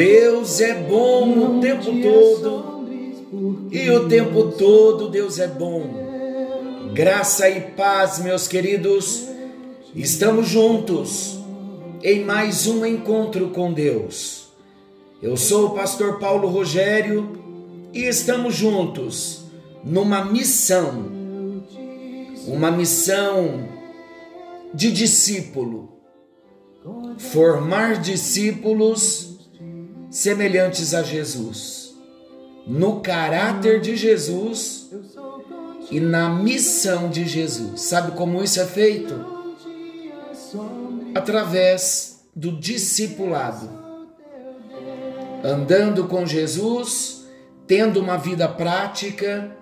Deus é bom o tempo todo. e o tempo todo Deus é bom. Graça e paz, meus queridos, estamos juntos em mais um encontro com Deus. Eu sou o pastor Paulo Rogério e estamos juntos numa missão, uma missão de discípulo, formar discípulos semelhantes a Jesus, no caráter de Jesus e na missão de Jesus. Sabe como isso é feito? Através do discipulado. Andando com Jesus, tendo uma vida prática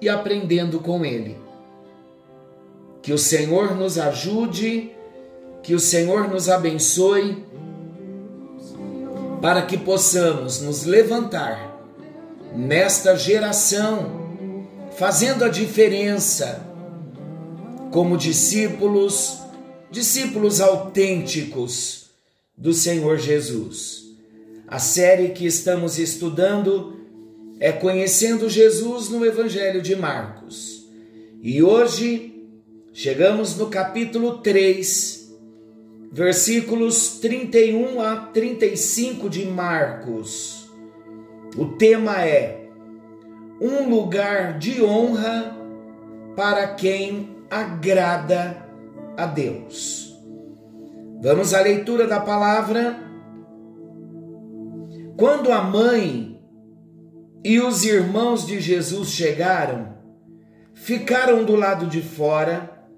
e aprendendo com Ele. Que o Senhor nos ajude, que o Senhor nos abençoe, para que possamos nos levantar nesta geração, fazendo a diferença como discípulos, discípulos autênticos do Senhor Jesus. A série que estamos estudando é Conhecendo Jesus no Evangelho de Marcos. E hoje Chegamos no capítulo 3, versículos 31 a 35 de Marcos. O tema é Um lugar de honra para quem agrada a Deus. Vamos à leitura da palavra. Quando a mãe e os irmãos de Jesus chegaram, ficaram do lado de fora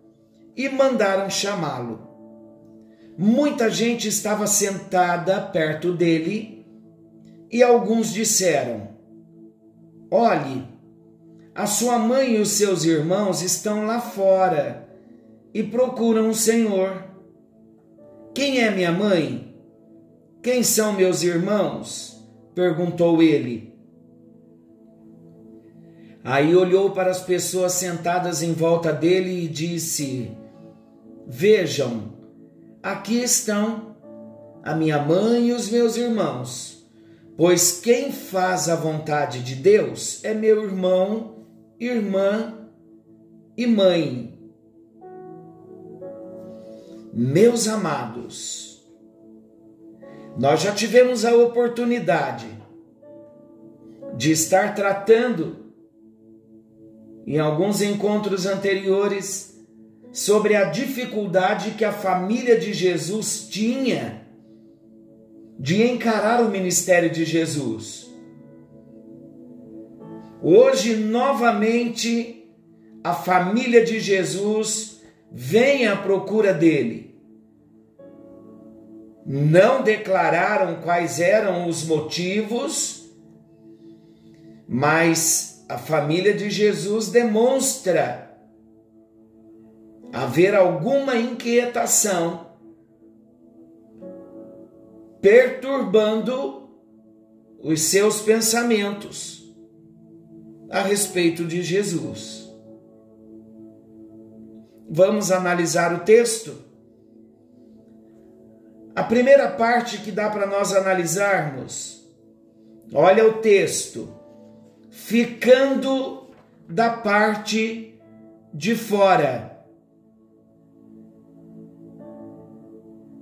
e mandaram chamá-lo. Muita gente estava sentada perto dele e alguns disseram: Olhe, a sua mãe e os seus irmãos estão lá fora e procuram o Senhor. Quem é minha mãe? Quem são meus irmãos? perguntou ele. Aí olhou para as pessoas sentadas em volta dele e disse: Vejam, aqui estão a minha mãe e os meus irmãos, pois quem faz a vontade de Deus é meu irmão, irmã e mãe. Meus amados, nós já tivemos a oportunidade de estar tratando em alguns encontros anteriores sobre a dificuldade que a família de Jesus tinha de encarar o ministério de Jesus. Hoje, novamente, a família de Jesus vem à procura dele. Não declararam quais eram os motivos, mas a família de Jesus demonstra haver alguma inquietação perturbando os seus pensamentos a respeito de Jesus. Vamos analisar o texto? A primeira parte que dá para nós analisarmos, olha o texto, ficando da parte de fora.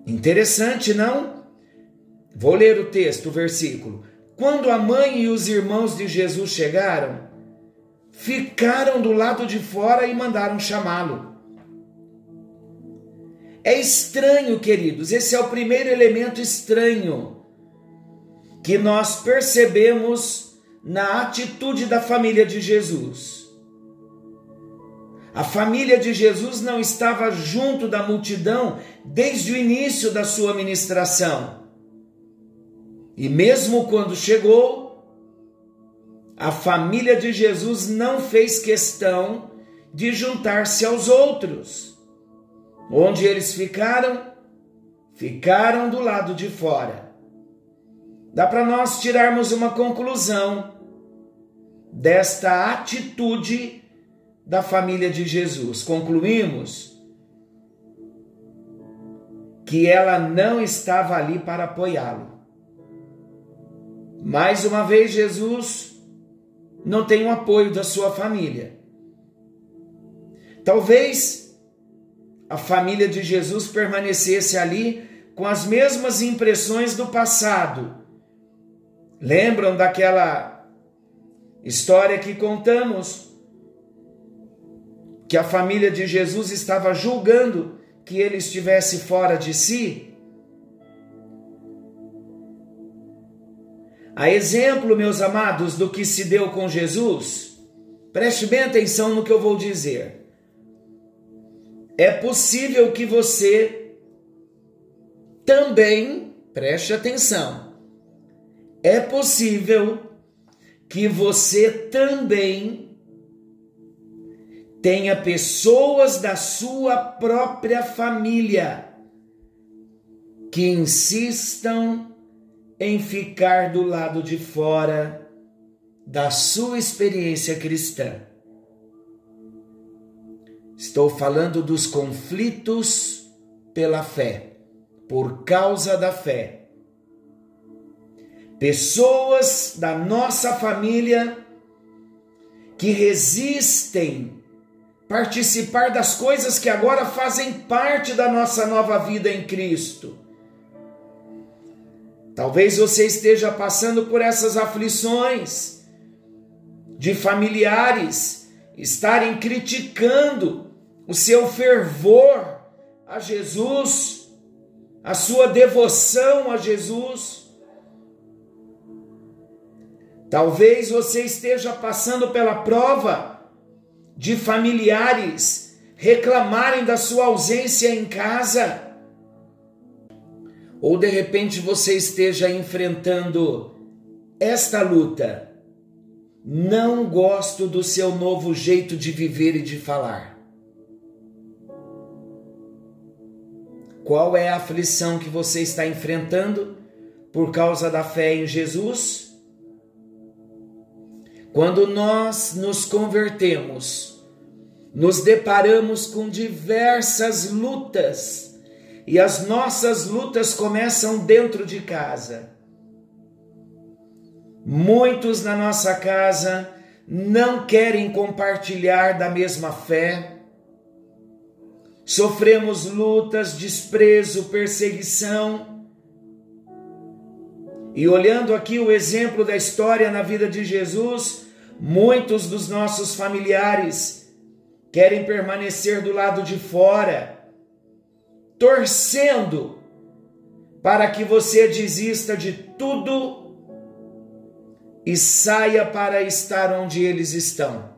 Interessante, não? Vou ler o texto, o versículo. Quando a mãe e os irmãos de Jesus chegaram, ficaram do lado de fora e mandaram chamá-lo. É estranho, queridos, esse é o primeiro elemento estranho que nós percebemos na atitude da família de Jesus. A família de Jesus não estava junto da multidão desde o início da sua ministração. E mesmo quando chegou, a família de Jesus não fez questão de juntar-se aos outros. Onde eles ficaram? Ficaram do lado de fora. Dá para nós tirarmos uma conclusão desta atitude da família de Jesus. Concluímos que ela não estava ali para apoiá-lo. Mais uma vez, Jesus não tem o apoio da sua família. Talvez a família de Jesus permanecesse ali com as mesmas impressões do passado. Lembram daquela história que contamos? Que a família de Jesus estava julgando que ele estivesse fora de si? A exemplo, meus amados, do que se deu com Jesus, preste bem atenção no que eu vou dizer. É possível que você também, preste atenção, é possível que você também tenha pessoas da sua própria família que insistam em ficar do lado de fora da sua experiência cristã. Estou falando dos conflitos pela fé, por causa da fé. Pessoas da nossa família que resistem participar das coisas que agora fazem parte da nossa nova vida em Cristo. Talvez você esteja passando por essas aflições de familiares estarem criticando o seu fervor a Jesus, a sua devoção a Jesus. Talvez você esteja passando pela prova de familiares reclamarem da sua ausência em casa. Ou de repente você esteja enfrentando esta luta. Não gosto do seu novo jeito de viver e de falar. Qual é a aflição que você está enfrentando por causa da fé em Jesus? Quando nós nos convertemos, nos deparamos com diversas lutas e as nossas lutas começam dentro de casa. Muitos na nossa casa não querem compartilhar da mesma fé. Sofremos lutas, desprezo, perseguição. E olhando aqui o exemplo da história na vida de Jesus, Muitos dos nossos familiares querem permanecer do lado de fora, torcendo para que você desista de tudo e saia para estar onde eles estão.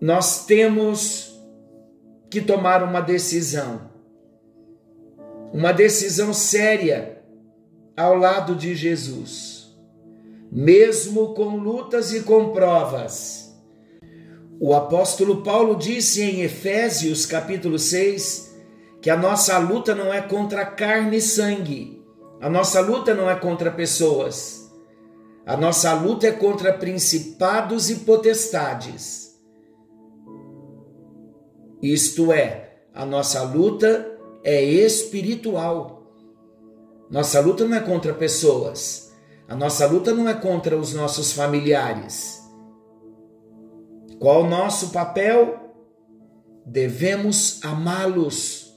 Nós temos que tomar uma decisão, uma decisão séria ao lado de Jesus mesmo com lutas e com provas. O apóstolo Paulo disse em Efésios capítulo 6 que a nossa luta não é contra carne e sangue, a nossa luta não é contra pessoas, a nossa luta é contra principados e potestades. Isto é, a nossa luta é espiritual. Nossa luta não é contra pessoas, a nossa luta não é contra os nossos familiares. Qual o nosso papel? Devemos amá-los,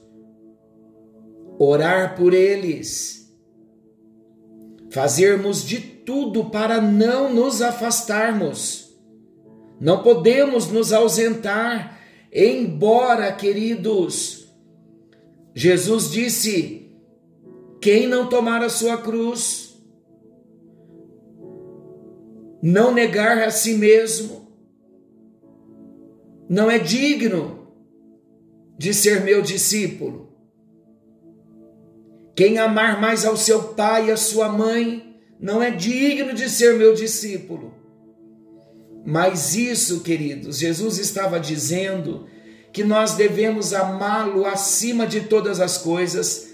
orar por eles, fazermos de tudo para não nos afastarmos. Não podemos nos ausentar, embora, queridos, Jesus disse: quem não tomar a sua cruz, não negar a si mesmo, não é digno de ser meu discípulo. Quem amar mais ao seu pai e à sua mãe não é digno de ser meu discípulo. Mas isso, queridos, Jesus estava dizendo que nós devemos amá-lo acima de todas as coisas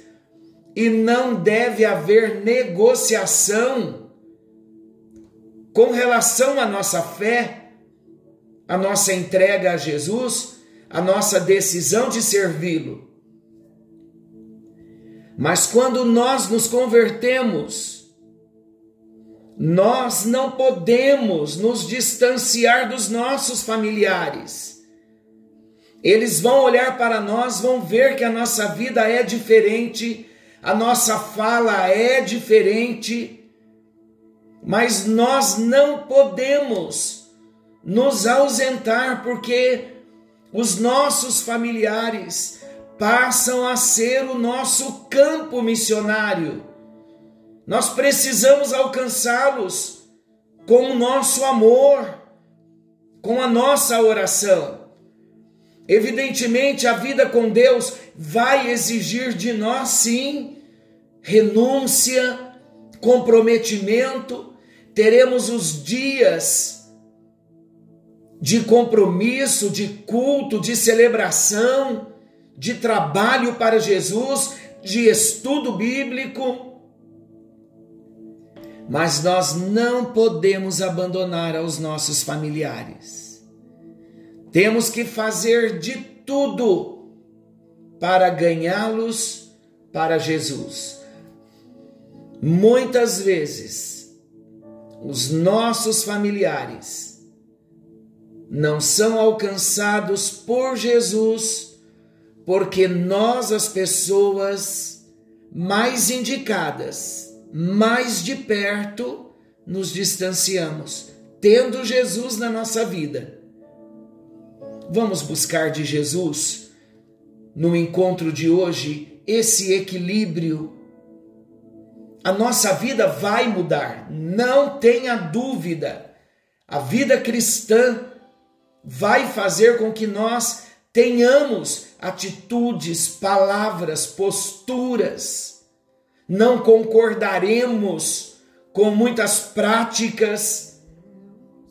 e não deve haver negociação com relação à nossa fé, a nossa entrega a Jesus, a nossa decisão de servi-lo. Mas quando nós nos convertemos, nós não podemos nos distanciar dos nossos familiares. Eles vão olhar para nós, vão ver que a nossa vida é diferente, a nossa fala é diferente, mas nós não podemos nos ausentar porque os nossos familiares passam a ser o nosso campo missionário. Nós precisamos alcançá-los com o nosso amor, com a nossa oração. Evidentemente, a vida com Deus vai exigir de nós, sim, renúncia, comprometimento. Teremos os dias de compromisso, de culto, de celebração, de trabalho para Jesus, de estudo bíblico. Mas nós não podemos abandonar aos nossos familiares. Temos que fazer de tudo para ganhá-los para Jesus. Muitas vezes, os nossos familiares não são alcançados por Jesus porque nós, as pessoas mais indicadas, mais de perto, nos distanciamos, tendo Jesus na nossa vida. Vamos buscar de Jesus, no encontro de hoje, esse equilíbrio. A nossa vida vai mudar, não tenha dúvida. A vida cristã vai fazer com que nós tenhamos atitudes, palavras, posturas. Não concordaremos com muitas práticas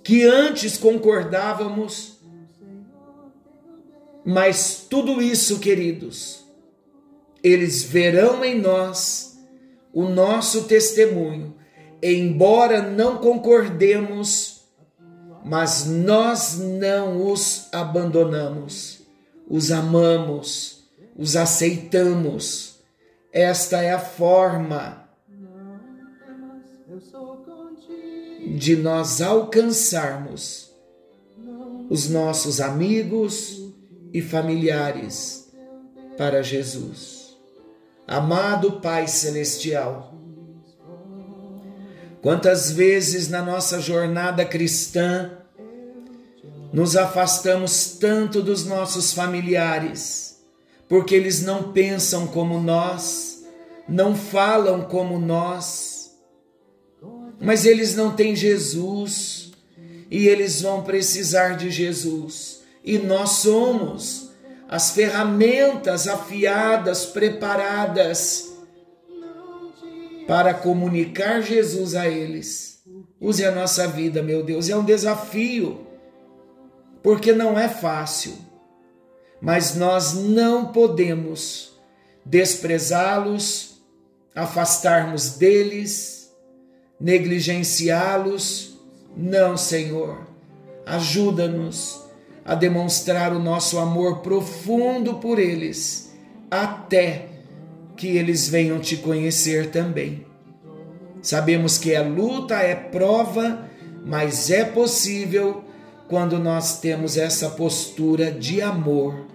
que antes concordávamos, mas tudo isso, queridos, eles verão em nós o nosso testemunho, embora não concordemos, mas nós não os abandonamos os amamos, os aceitamos. Esta é a forma de nós alcançarmos os nossos amigos e familiares para Jesus. Amado Pai Celestial, quantas vezes na nossa jornada cristã nos afastamos tanto dos nossos familiares, porque eles não pensam como nós, não falam como nós, mas eles não têm Jesus e eles vão precisar de Jesus. E nós somos as ferramentas afiadas, preparadas para comunicar Jesus a eles. Use a nossa vida, meu Deus, é um desafio porque não é fácil, mas nós não podemos desprezá-los, afastarmos deles, negligenciá-los. Não, Senhor. Ajuda-nos a demonstrar o nosso amor profundo por eles, até que eles venham te conhecer também. Sabemos que é luta, é prova, mas é possível quando nós temos essa postura de amor.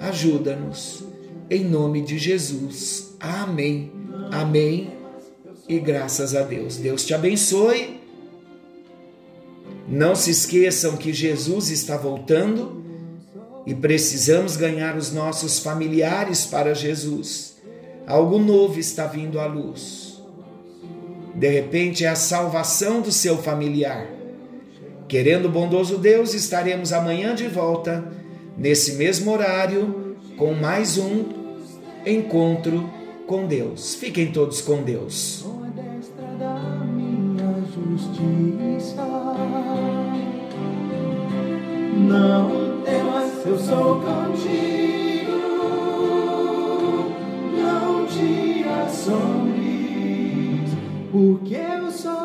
Ajuda-nos. Em nome de Jesus. Amém. Amém. E graças a Deus. Deus te abençoe. Não se esqueçam que Jesus está voltando e precisamos ganhar os nossos familiares para Jesus. Algo novo está vindo à luz. De repente é a salvação do seu familiar Querendo bondoso Deus, estaremos amanhã de volta, nesse mesmo horário, com mais um encontro com Deus. Fiquem todos com Deus. Não temas, eu sou contigo. Não te assombres, porque eu sou